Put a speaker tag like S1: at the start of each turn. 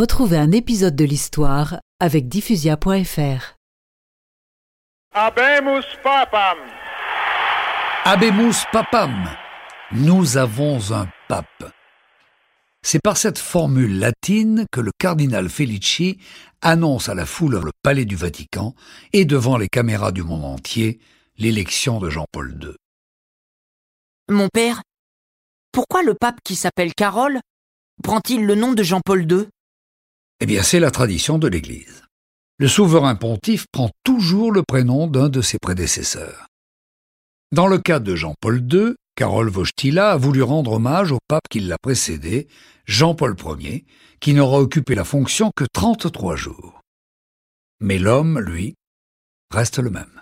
S1: Retrouvez un épisode de l'histoire avec diffusia.fr.
S2: Habemus papam.
S3: Habemus papam. Nous avons un pape. C'est par cette formule latine que le cardinal Felici annonce à la foule le palais du Vatican et devant les caméras du monde entier l'élection de Jean-Paul II.
S4: Mon père, pourquoi le pape qui s'appelle Carole prend-il le nom de Jean-Paul II
S3: Eh bien, c'est la tradition de l'Église. Le souverain pontife prend toujours le prénom d'un de ses prédécesseurs. Dans le cas de Jean-Paul II, Carole Wojtyla a voulu rendre hommage au pape qui l'a précédé, Jean-Paul Ier, qui n'aura occupé la fonction que 33 jours. Mais l'homme, lui, reste le même.